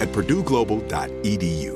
at purdueglobal.edu.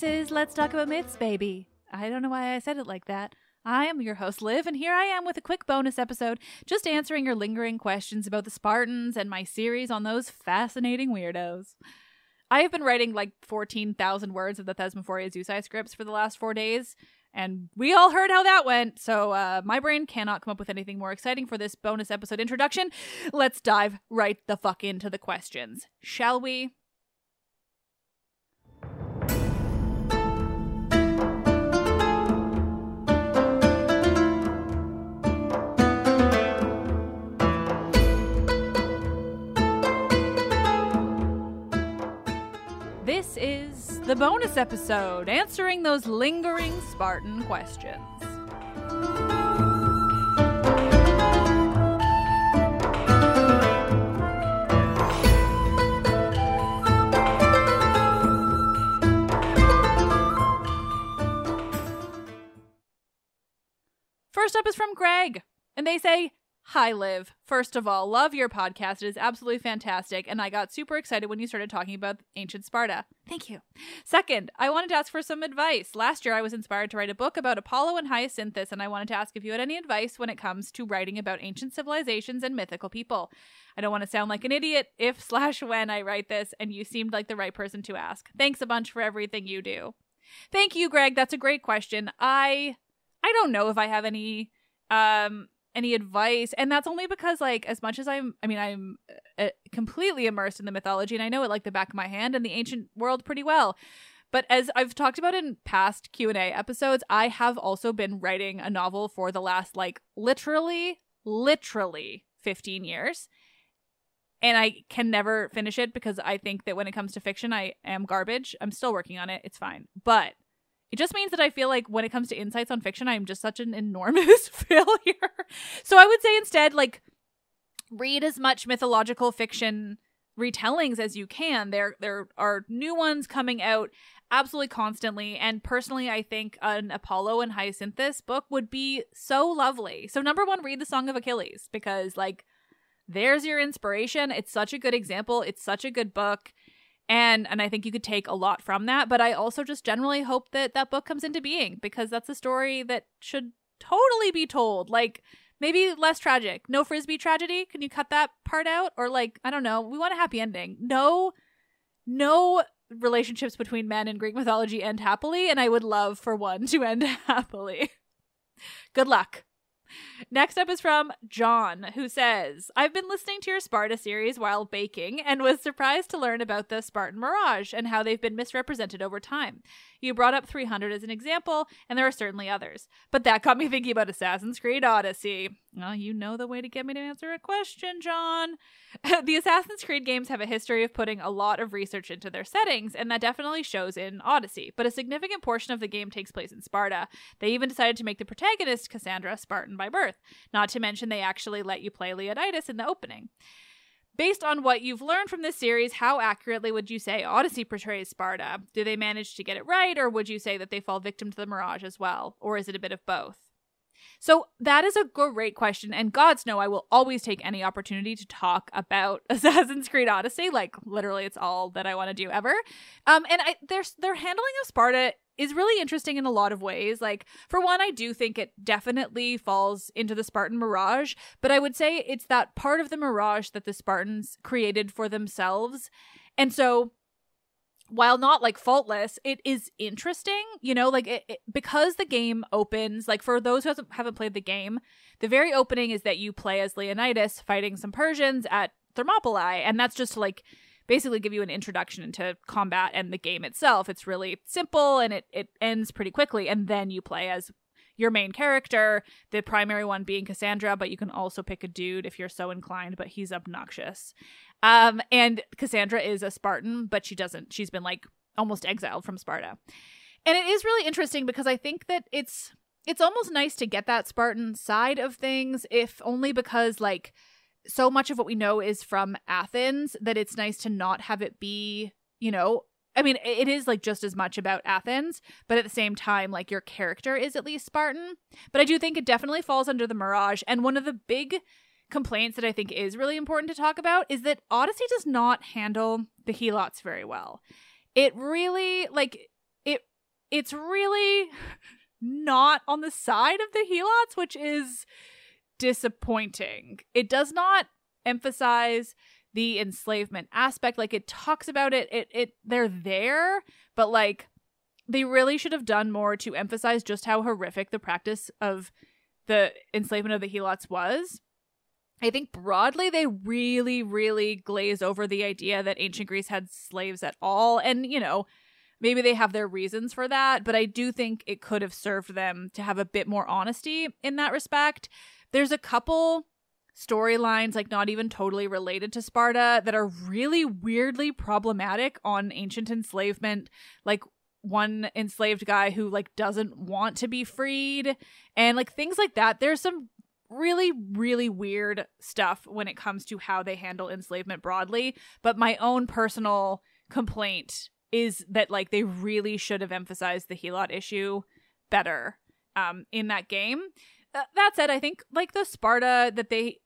This is Let's Talk About Myths, baby. I don't know why I said it like that. I am your host, Liv, and here I am with a quick bonus episode just answering your lingering questions about the Spartans and my series on those fascinating weirdos. I have been writing like 14,000 words of the Thesmophoriazusae scripts for the last four days, and we all heard how that went, so uh, my brain cannot come up with anything more exciting for this bonus episode introduction. Let's dive right the fuck into the questions, shall we? the bonus episode answering those lingering Spartan questions. First up is from Greg, and they say, Hi, Liv. First of all, love your podcast. It is absolutely fantastic, and I got super excited when you started talking about ancient Sparta. Thank you. Second, I wanted to ask for some advice. Last year, I was inspired to write a book about Apollo and Hyacinthus, and I wanted to ask if you had any advice when it comes to writing about ancient civilizations and mythical people. I don't want to sound like an idiot if slash when I write this, and you seemed like the right person to ask. Thanks a bunch for everything you do. Thank you, Greg. That's a great question. I I don't know if I have any um any advice and that's only because like as much as i'm i mean i'm uh, completely immersed in the mythology and i know it like the back of my hand and the ancient world pretty well but as i've talked about in past q&a episodes i have also been writing a novel for the last like literally literally 15 years and i can never finish it because i think that when it comes to fiction i am garbage. I'm still working on it. It's fine. But it just means that I feel like when it comes to insights on fiction, I'm just such an enormous failure. So I would say instead, like, read as much mythological fiction retellings as you can. There there are new ones coming out absolutely constantly. And personally, I think an Apollo and Hyacinthus book would be so lovely. So number one, read the Song of Achilles because like there's your inspiration. It's such a good example. It's such a good book and and I think you could take a lot from that. But I also just generally hope that that book comes into being because that's a story that should totally be told. Like maybe less tragic. No frisbee tragedy. Can you cut that part out? Or like I don't know. We want a happy ending. No, no relationships between men in Greek mythology end happily, and I would love for one to end happily. Good luck. Next up is from John, who says, I've been listening to your Sparta series while baking and was surprised to learn about the Spartan Mirage and how they've been misrepresented over time. You brought up 300 as an example, and there are certainly others. But that got me thinking about Assassin's Creed Odyssey. Well, you know the way to get me to answer a question, John. the Assassin's Creed games have a history of putting a lot of research into their settings, and that definitely shows in Odyssey. But a significant portion of the game takes place in Sparta. They even decided to make the protagonist, Kassandra, Spartan by birth. Not to mention, they actually let you play Leonidas in the opening. Based on what you've learned from this series, how accurately would you say Odyssey portrays Sparta? Do they manage to get it right, or would you say that they fall victim to the mirage as well? Or is it a bit of both? So that is a great question, and God's know I will always take any opportunity to talk about Assassin's Creed Odyssey. Like literally, it's all that I want to do ever. Um, and I their their handling of Sparta is really interesting in a lot of ways. Like, for one, I do think it definitely falls into the Spartan mirage, but I would say it's that part of the mirage that the Spartans created for themselves. And so, while not like faultless, it is interesting, you know, like it, it, because the game opens, like for those who haven't played the game, the very opening is that you play as Leonidas fighting some Persians at Thermopylae, and that's just like basically give you an introduction into combat and the game itself. It's really simple and it, it ends pretty quickly. And then you play as your main character, the primary one being Kassandra, but you can also pick a dude if you're so inclined, but he's obnoxious. Um, and Kassandra is a Spartan, but she doesn't, she's been like almost exiled from Sparta. And it is really interesting because I think that it's it's almost nice to get that Spartan side of things, if only because like so much of what we know is from Athens that it's nice to not have it be, you know, I mean, it is like just as much about Athens, but at the same time, like your character is at least Spartan. But I do think it definitely falls under the Mirage. And one of the big complaints that I think is really important to talk about is that Odyssey does not handle the Helots very well. It really, like, it, it's really not on the side of the Helots, which is disappointing. It does not emphasize the enslavement aspect. Like it talks about it it it they're there but like they really should have done more to emphasize just how horrific the practice of the enslavement of the helots was. I think broadly they really really glaze over the idea that ancient greece had slaves at all and you know maybe they have their reasons for that but i do think it could have served them to have a bit more honesty in that respect there's a couple storylines, like not even totally related to Sparta, that are really weirdly problematic on ancient enslavement. Like one enslaved guy who like doesn't want to be freed and like things like that. There's some really really weird stuff when it comes to how they handle enslavement broadly, but my own personal complaint is that like they really should have emphasized the Helot issue better um in that game Uh, that said, I think like the Sparta that they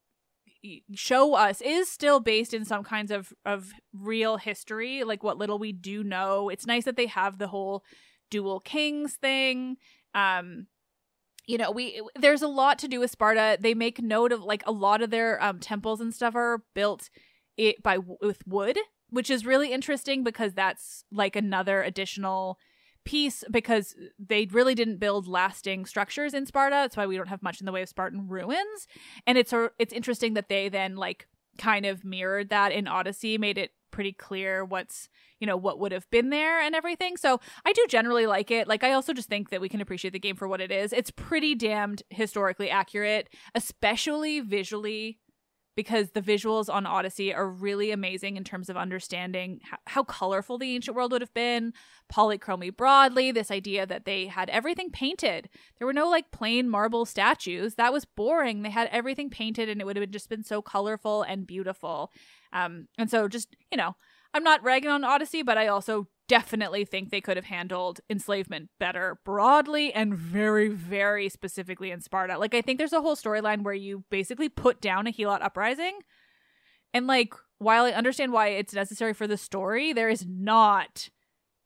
show us is still based in some kinds of of real history like what little we do know. It's nice that they have the whole dual kings thing. Um you know we there's a lot to do with sparta. They make note of like a lot of their um temples and stuff are built it by with wood which is really interesting because that's like another additional piece because they really didn't build lasting structures in Sparta. That's why we don't have much in the way of Spartan ruins. And it's it's interesting that they then like kind of mirrored that in Odyssey, made it pretty clear what's you know what would have been there and everything so i do generally like it like i also just think that we can appreciate the game for what it is it's pretty damned historically accurate especially visually because the visuals on Odyssey are really amazing in terms of understanding how, how, colorful the ancient world would have been, polychromy broadly, this idea that they had everything painted. There were no like plain marble statues. That was boring. They had everything painted and it would have just been so colorful and beautiful. Um, and so just, you know, I'm not ragging on Odyssey, but I also definitely think they could have handled enslavement better broadly and very very specifically in Sparta. Like I think there's a whole storyline where you basically put down a Helot uprising and like while I understand why it's necessary for the story, there is not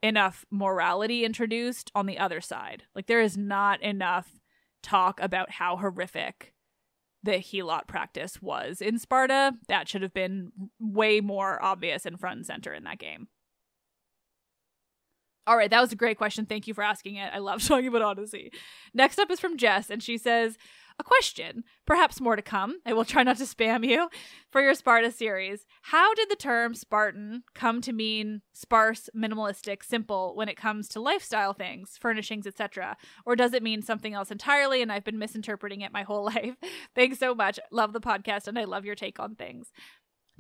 enough morality introduced on the other side. Like there is not enough talk about how horrific the Helot practice was in Sparta. That should have been way more obvious and front and center in that game. All right, that was a great question. Thank you for asking it. I love talking about Odyssey. Next up is from Jess, and she says, a question, perhaps more to come. I will try not to spam you for your Sparta series. How did the term Spartan come to mean sparse, minimalistic, simple when it comes to lifestyle things, furnishings, etc.? Or does it mean something else entirely and I've been misinterpreting it my whole life? Thanks so much. Love the podcast and I love your take on things.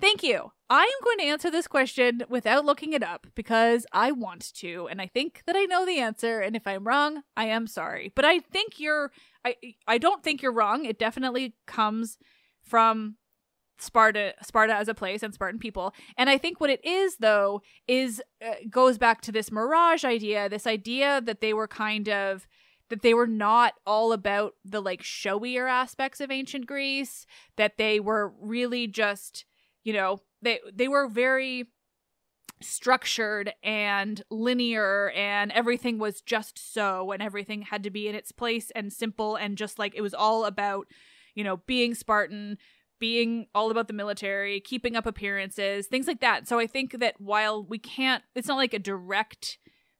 Thank you. I am going to answer this question without looking it up because I want to, and I think that I know the answer. And if I'm wrong, I am sorry. But I think you're, I, I don't think you're wrong. It definitely comes from Sparta, Sparta as a place and Spartan people. And I think what it is, though, is uh, goes back to this mirage idea, this idea that they were kind of that they were not all about the like showier aspects of ancient Greece, that they were really just you know they they were very structured and linear and everything was just so and everything had to be in its place and simple and just like it was all about you know being spartan being all about the military keeping up appearances things like that. So i think that while we can't it's not like a direct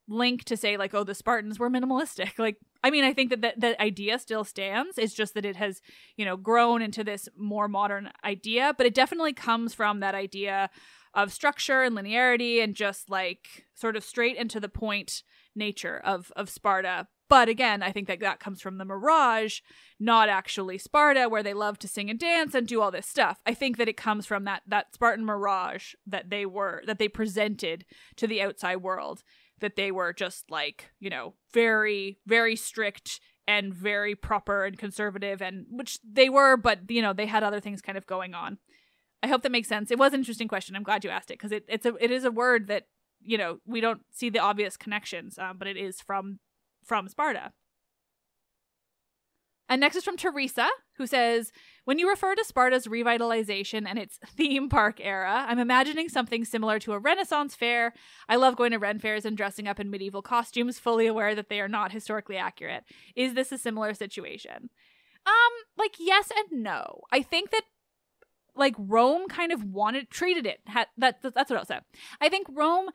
link to say like oh the spartans were minimalistic. Like i mean i think that the, the idea still stands. It's just that it has you know grown into this more modern idea but it definitely comes from that idea of structure and linearity and just like sort of straight and to the point nature of of sparta. But again i think that that comes from the mirage not actually sparta where they love to sing and dance and do all this stuff. I think that it comes from that that spartan mirage that they were that they presented to the outside world that they were just like, you know, very, very strict and very proper and conservative and which they were, but you know, they had other things kind of going on. I hope that makes sense. It was an interesting question. I'm glad you asked it because it, it's a it is a word that you know we don't see the obvious connections, um, but it is from from Sparta. And next is from Teresa, who says, When you refer to Sparta's revitalization and its theme park era, I'm imagining something similar to a Renaissance fair. I love going to Ren fairs and dressing up in medieval costumes, fully aware that they are not historically accurate. Is this a similar situation? Um, like, yes and no. I think that like Rome kind of wanted treated it that that's what I'll say. I think Rome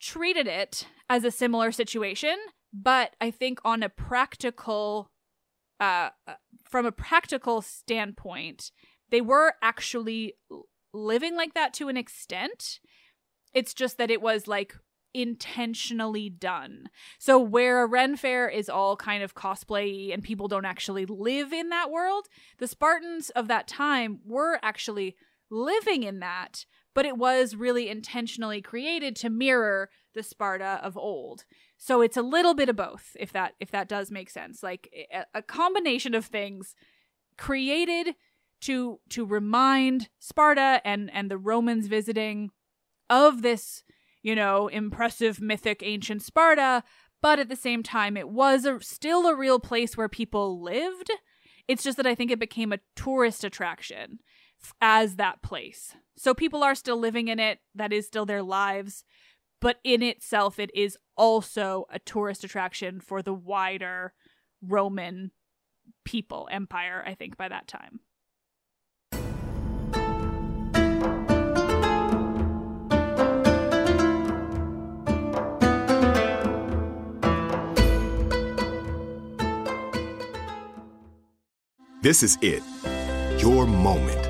treated it as a similar situation, but I think on a practical uh, from a practical standpoint, they were actually living like that to an extent. It's just that it was like intentionally done. So where a Ren Fair is all kind of cosplay and people don't actually live in that world, the Spartans of that time were actually living in that, but it was really intentionally created to mirror the Sparta of old. So it's a little bit of both, if that if that does make sense. Like a, combination of things created to to remind Sparta and and the Romans visiting of this, you know, impressive mythic ancient Sparta, but at the same time it was a, still a real place where people lived It's just that I think it became a tourist attraction as that place. So people are still living in it, that is still their lives, but in itself, it is also a tourist attraction for the wider Roman people, empire, I think, by that time. This is it. Your moment.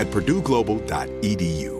at purdueglobal.edu.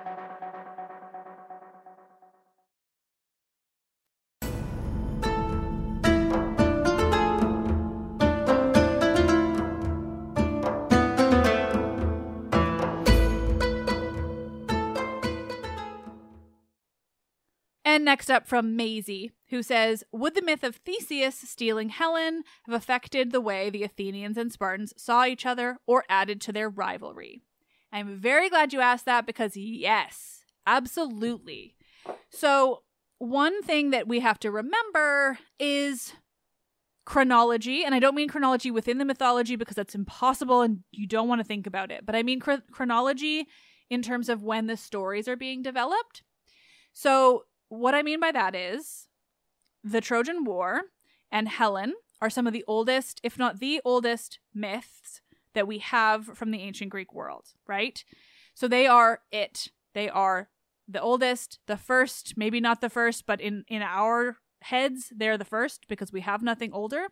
Next up from Maisie, who says, Would the myth of Theseus stealing Helen have affected the way the Athenians and Spartans saw each other or added to their rivalry? I'm very glad you asked that because, yes, absolutely. So, one thing that we have to remember is chronology. And I don't mean chronology within the mythology because that's impossible and you don't want to think about it, but I mean chro- chronology in terms of when the stories are being developed. So, what I mean by that is the Trojan War and Helen are some of the oldest, if not the oldest, myths that we have from the ancient Greek world, right? So they are it. They are the oldest, the first, maybe not the first, but in in our heads, they're the first because we have nothing older.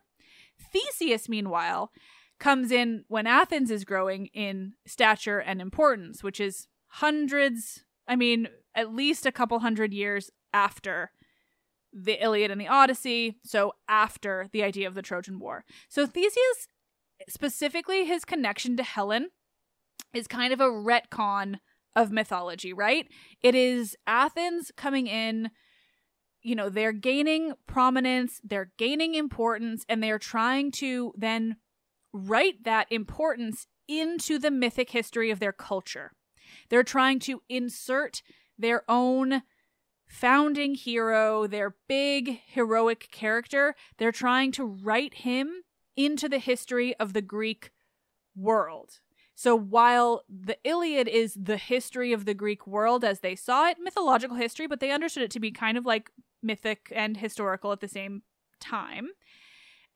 Theseus, meanwhile, comes in when Athens is growing in stature and importance, which is hundreds, I mean, at least a couple hundred years after the Iliad and the Odyssey, so after the idea of the Trojan War. So Theseus, specifically his connection to Helen, is kind of a retcon of mythology, right? It is Athens coming in, you know, they're gaining prominence, they're gaining importance, and they're trying to then write that importance into the mythic history of their culture. They're trying to insert their own founding hero, their big heroic character. They're trying to write him into the history of the Greek world. So while the Iliad is the history of the Greek world as they saw it, mythological history, but they understood it to be kind of like mythic and historical at the same time.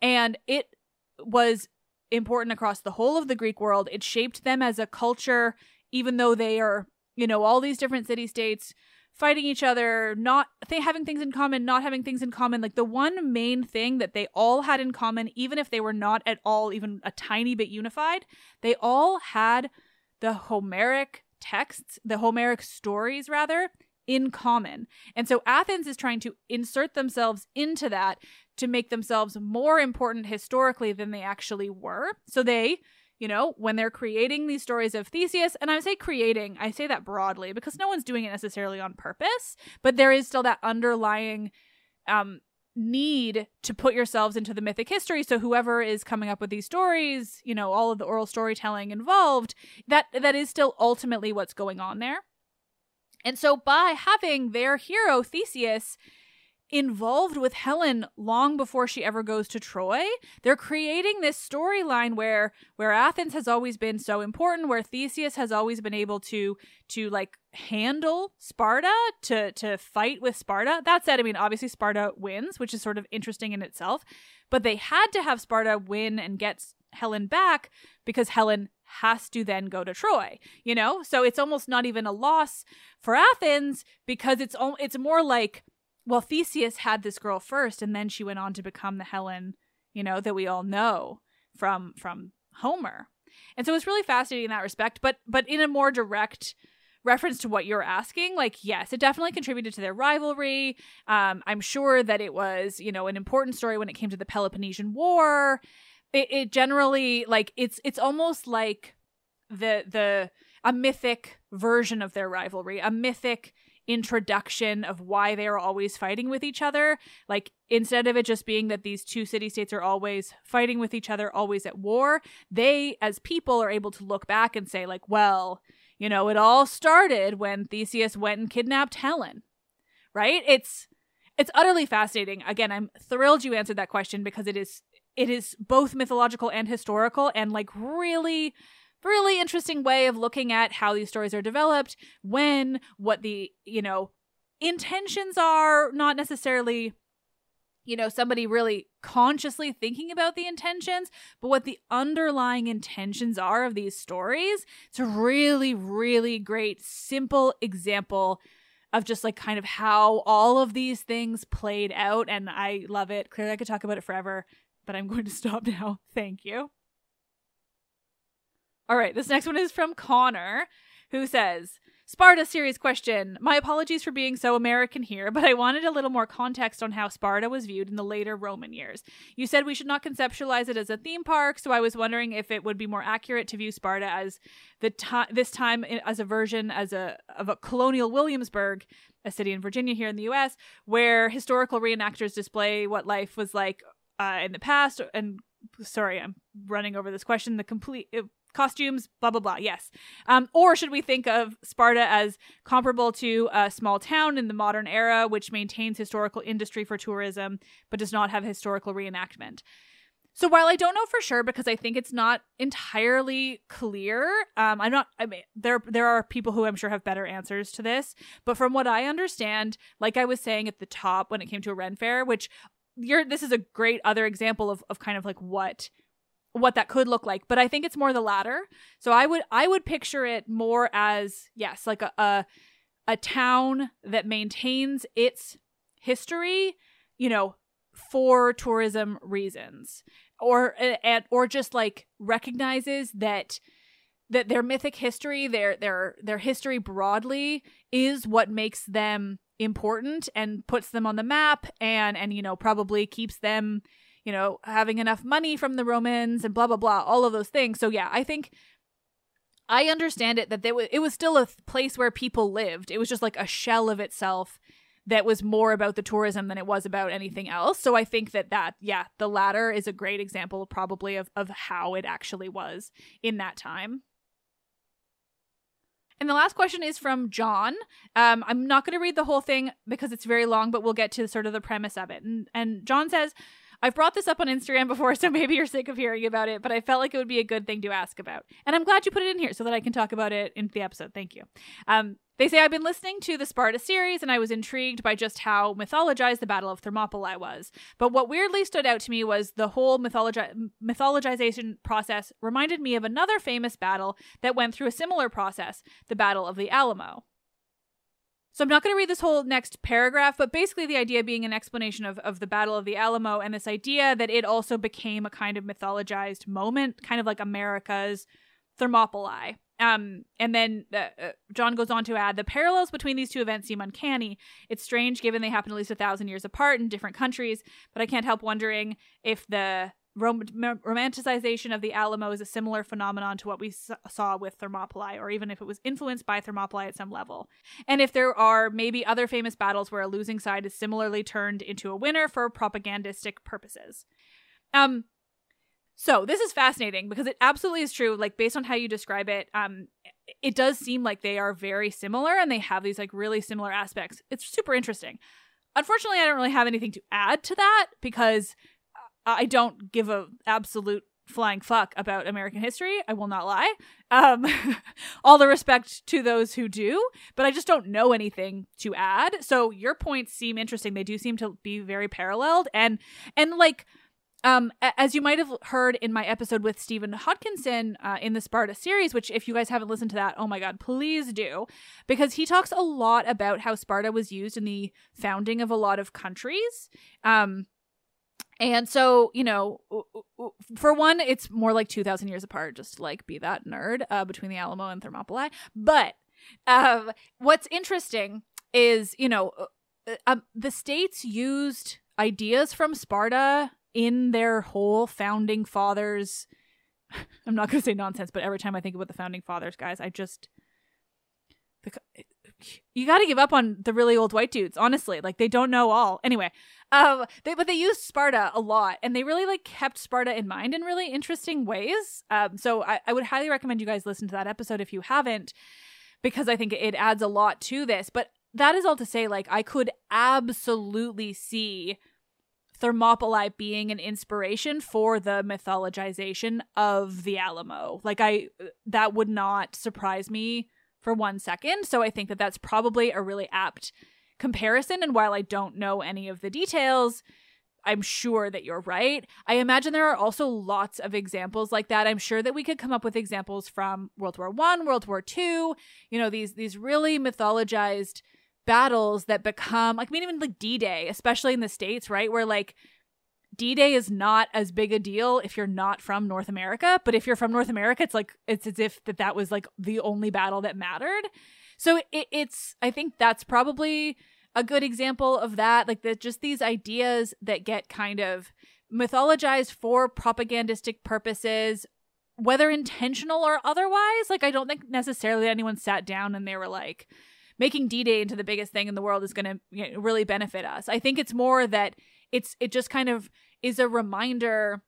And it was important across the whole of the Greek world. It shaped them as a culture, even though they are, you know, all these different city states fighting each other, not they having things in common, not having things in common. Like the one main thing that they all had in common, even if they were not at all even a tiny bit unified, they all had the Homeric texts, the Homeric stories rather, in common. And so Athens is trying to insert themselves into that to make themselves more important historically than they actually were. So they you know, when they're creating these stories of Theseus, and I say creating, I say that broadly because no one's doing it necessarily on purpose, but there is still that underlying um, need to put yourselves into the mythic history. So whoever is coming up with these stories, you know, all of the oral storytelling involved, that that is still ultimately what's going on there. And so by having their hero Theseus involved with Helen long before she ever goes to Troy. They're creating this storyline where where Athens has always been so important, where Theseus has always been able to to like handle Sparta, to to fight with Sparta. That said, I mean obviously Sparta wins, which is sort of interesting in itself, but they had to have Sparta win and get Helen back because Helen has to then go to Troy, you know? So it's almost not even a loss for Athens because it's it's more like well, Theseus had this girl first, and then she went on to become the Helen, you know, that we all know from from Homer. And so it's really fascinating in that respect, but but in a more direct reference to what you're asking, like yes, it definitely contributed to their rivalry. Um, I'm sure that it was, you know, an important story when it came to the Peloponnesian War. It, it generally like it's it's almost like the the a mythic version of their rivalry, a mythic introduction of why they are always fighting with each other. Like instead of it just being that these two city states are always fighting with each other, always at war, they as people are able to look back and say, like, well, you know, it all started when Theseus went and kidnapped Helen. Right? It's it's utterly fascinating. Again, I'm thrilled you answered that question because it is it is both mythological and historical and like really really interesting way of looking at how these stories are developed, when, what the, you know, intentions are, not necessarily you know, somebody really consciously thinking about the intentions, but what the underlying intentions are of these stories. It's a really, really great, simple example of just like kind of how all of these things played out. And I love it. Clearly, I could talk about it forever, but I'm going to stop now. Thank you. All right, this next one is from Connor, who says, Sparta series question. My apologies for being so American here, but I wanted a little more context on how Sparta was viewed in the later Roman years. You said we should not conceptualize it as a theme park, so I was wondering if it would be more accurate to view Sparta as the time this time as a version as a of a colonial Williamsburg, a city in Virginia here in the US, where historical reenactors display what life was like uh, in the past and sorry, I'm running over this question. The complete costumes, blah blah blah. Yes. Um, or should we think of Sparta as comparable to a small town in the modern era, which maintains historical industry for tourism but does not have historical reenactment? So while I don't know for sure because I think it's not entirely clear, um, I'm not. I mean, there there are people who I'm sure have better answers to this. But from what I understand, like I was saying at the top when it came to a Ren Fair, which you're this is a great other example of of kind of like what what that could look like but i think it's more the latter. So i would i would picture it more as yes like a a, a town that maintains its history you know for tourism reasons. Or and or just like recognizes that that their mythic history their their their history broadly is what makes them important and puts them on the map and and you know probably keeps them you know having enough money from the romans and blah blah blah all of those things so yeah i think i understand it that it was still a place where people lived it was just like a shell of itself that was more about the tourism than it was about anything else so i think that that yeah the latter is a great example probably of of how it actually was in that time and the last question is from John. Um, I'm not going to read the whole thing because it's very long, but we'll get to sort of the premise of it. And, and John says, I've brought this up on Instagram before, so maybe you're sick of hearing about it, but I felt like it would be a good thing to ask about. And I'm glad you put it in here so that I can talk about it in the episode. Thank you. Um, they say I've been listening to the Sparta series and I was intrigued by just how mythologized the Battle of Thermopylae was. But what weirdly stood out to me was the whole mythologi- mythologization process reminded me of another famous battle that went through a similar process, the Battle of the Alamo. So I'm not going to read this whole next paragraph, but basically the idea being an explanation of, of the Battle of the Alamo and this idea that it also became a kind of mythologized moment, kind of like America's Thermopylae. Um, and then uh, uh, John goes on to add the parallels between these two events seem uncanny. It's strange given they happen at least a thousand years apart in different countries, but I can't help wondering if the rom- romanticization of the Alamo is a similar phenomenon to what we saw with Thermopylae, or even if it was influenced by Thermopylae at some level. And if there are maybe other famous battles where a losing side is similarly turned into a winner for propagandistic purposes. Um, so this is fascinating because it absolutely is true. Like based on how you describe it, um, it does seem like they are very similar and they have these like really similar aspects. It's super interesting. Unfortunately, I don't really have anything to add to that because I don't give a absolute flying fuck about American history. I will not lie. Um, all the respect to those who do, but I just don't know anything to add. So your points seem interesting. They do seem to be very paralleled, and and like um, as you might have heard in my episode with Stephen Hodkinson uh, in the Sparta series, which if you guys haven't listened to that, oh my god, please do, because he talks a lot about how Sparta was used in the founding of a lot of countries. Um, and so, you know, for one, it's more like 2,000 years apart, just to like be that nerd uh, between the Alamo and Thermopylae. But um, what's interesting is, you know, uh, um, the states used ideas from Sparta in their whole founding fathers. I'm not going to say nonsense, but every time I think about the founding fathers, guys, I just. You got to give up on the really old white dudes, honestly. Like they don't know all. Anyway, um, they but they used Sparta a lot, and they really like kept Sparta in mind in really interesting ways. Um, so I, I would highly recommend you guys listen to that episode if you haven't, because I think it adds a lot to this. But that is all to say, like I could absolutely see Thermopylae being an inspiration for the mythologization of the Alamo. Like I that would not surprise me for one second. So I think that that's probably a really apt comparison and while I don't know any of the details, I'm sure that you're right. I imagine there are also lots of examples like that. I'm sure that we could come up with examples from World War 1, World War 2, you know, these these really mythologized battles that become like I mean even like D-Day, especially in the states, right? Where like D-Day is not as big a deal if you're not from North America, but if you're from North America, it's like it's as if that that was like the only battle that mattered. So it, it's I think that's probably a good example of that, like that just these ideas that get kind of mythologized for propagandistic purposes whether intentional or otherwise like i don't think necessarily anyone sat down and they were like making d-day into the biggest thing in the world is going to you know, really benefit us i think it's more that it's it just kind of is a reminder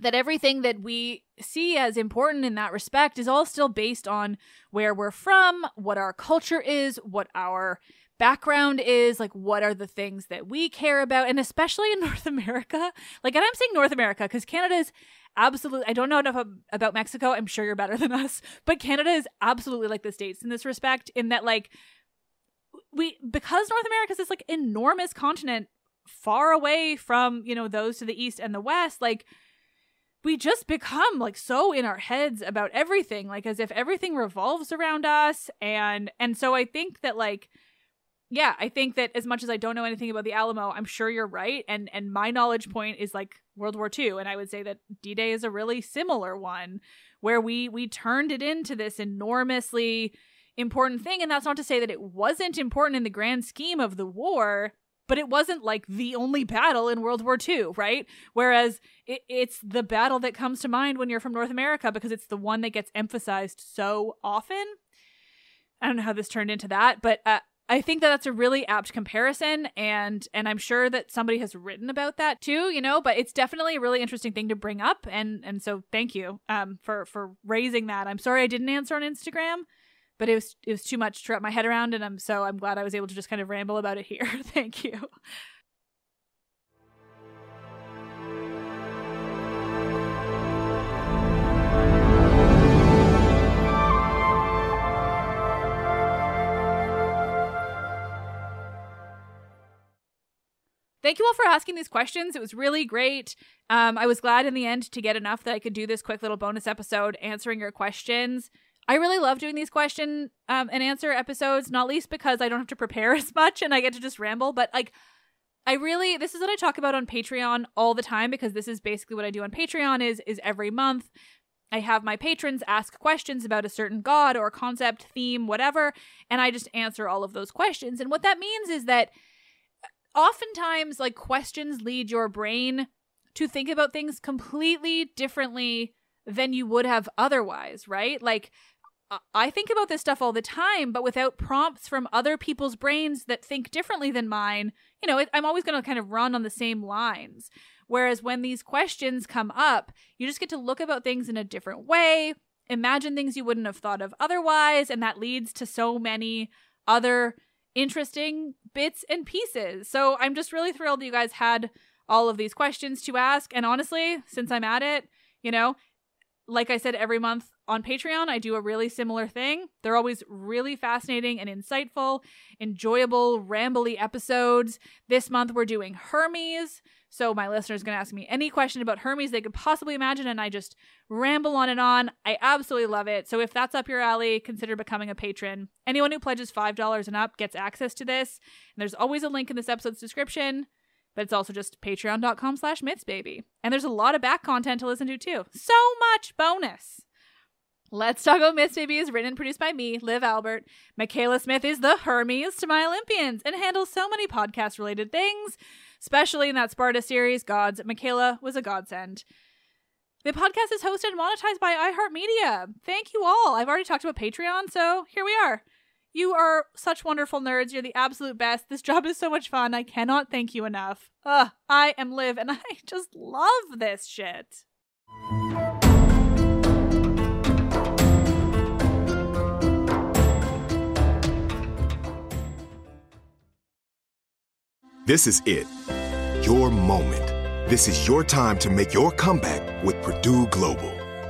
that everything that we see as important in that respect is all still based on where we're from, what our culture is, what our background is, like what are the things that we care about, and especially in North America. Like, and I'm saying North America because Canada is absolutely, I don't know enough about Mexico. I'm sure you're better than us, but Canada is absolutely like the States in this respect, in that, like, we, because North America is this like enormous continent far away from, you know, those to the east and the west, like we just become like so in our heads about everything, like as if everything revolves around us and and so I think that like yeah, I think that as much as I don't know anything about the Alamo, I'm sure you're right. And and my knowledge point is like World War II, and I would say that D-Day is a really similar one, where we we turned it into this enormously important thing. And that's not to say that it wasn't important in the grand scheme of the war, but it wasn't like the only battle in World War II, right? Whereas it, it's the battle that comes to mind when you're from North America because it's the one that gets emphasized so often. I don't know how this turned into that, but uh, I think that that's a really apt comparison and and I'm sure that somebody has written about that too, you know, but it's definitely a really interesting thing to bring up and and so thank you um for for raising that. I'm sorry I didn't answer on Instagram, but it was it was too much to wrap my head around and I'm so I'm glad I was able to just kind of ramble about it here. thank you. thank you all for asking these questions. It was really great. Um, I was glad in the end to get enough that I could do this quick little bonus episode answering your questions. I really love doing these question um, and answer episodes, not least because I don't have to prepare as much and I get to just ramble. But like, I really this is what I talk about on Patreon all the time because this is basically what I do on Patreon is is every month I have my patrons ask questions about a certain god or concept, theme, whatever, and I just answer all of those questions. And what that means is that oftentimes like questions lead your brain to think about things completely differently than you would have otherwise, right? Like I think about this stuff all the time, but without prompts from other people's brains that think differently than mine, you know, I'm always going to kind of run on the same lines. Whereas when these questions come up, you just get to look about things in a different way, imagine things you wouldn't have thought of otherwise, and that leads to so many other interesting bits and pieces. So I'm just really thrilled that you guys had all of these questions to ask. And honestly, since I'm at it, you know, like I said, every month on Patreon, I do a really similar thing. They're always really fascinating and insightful, enjoyable, rambly episodes. This month, we're doing Hermes. So my listeners going to ask me any question about Hermes they could possibly imagine, and I just ramble on and on. I absolutely love it. So if that's up your alley, consider becoming a patron. Anyone who pledges $5 and up gets access to this. And there's always a link in this episode's description but it's also just patreon.com slash mythsbaby. And there's a lot of back content to listen to too. So much bonus. Let's Talk About Myths Baby is written and produced by me, Liv Albert. Michaela Smith is the Hermes to my Olympians and handles so many podcast related things especially in that Sparta series, Gods. Michaela was a godsend. The podcast is hosted and monetized by iHeartMedia. Thank you all. I've already talked about Patreon, so here we are. You are such wonderful nerds. You're the absolute best. This job is so much fun. I cannot thank you enough. Ugh, I am Liv, and I just love this shit. This is it. Your moment. This is your time to make your comeback with Purdue Global.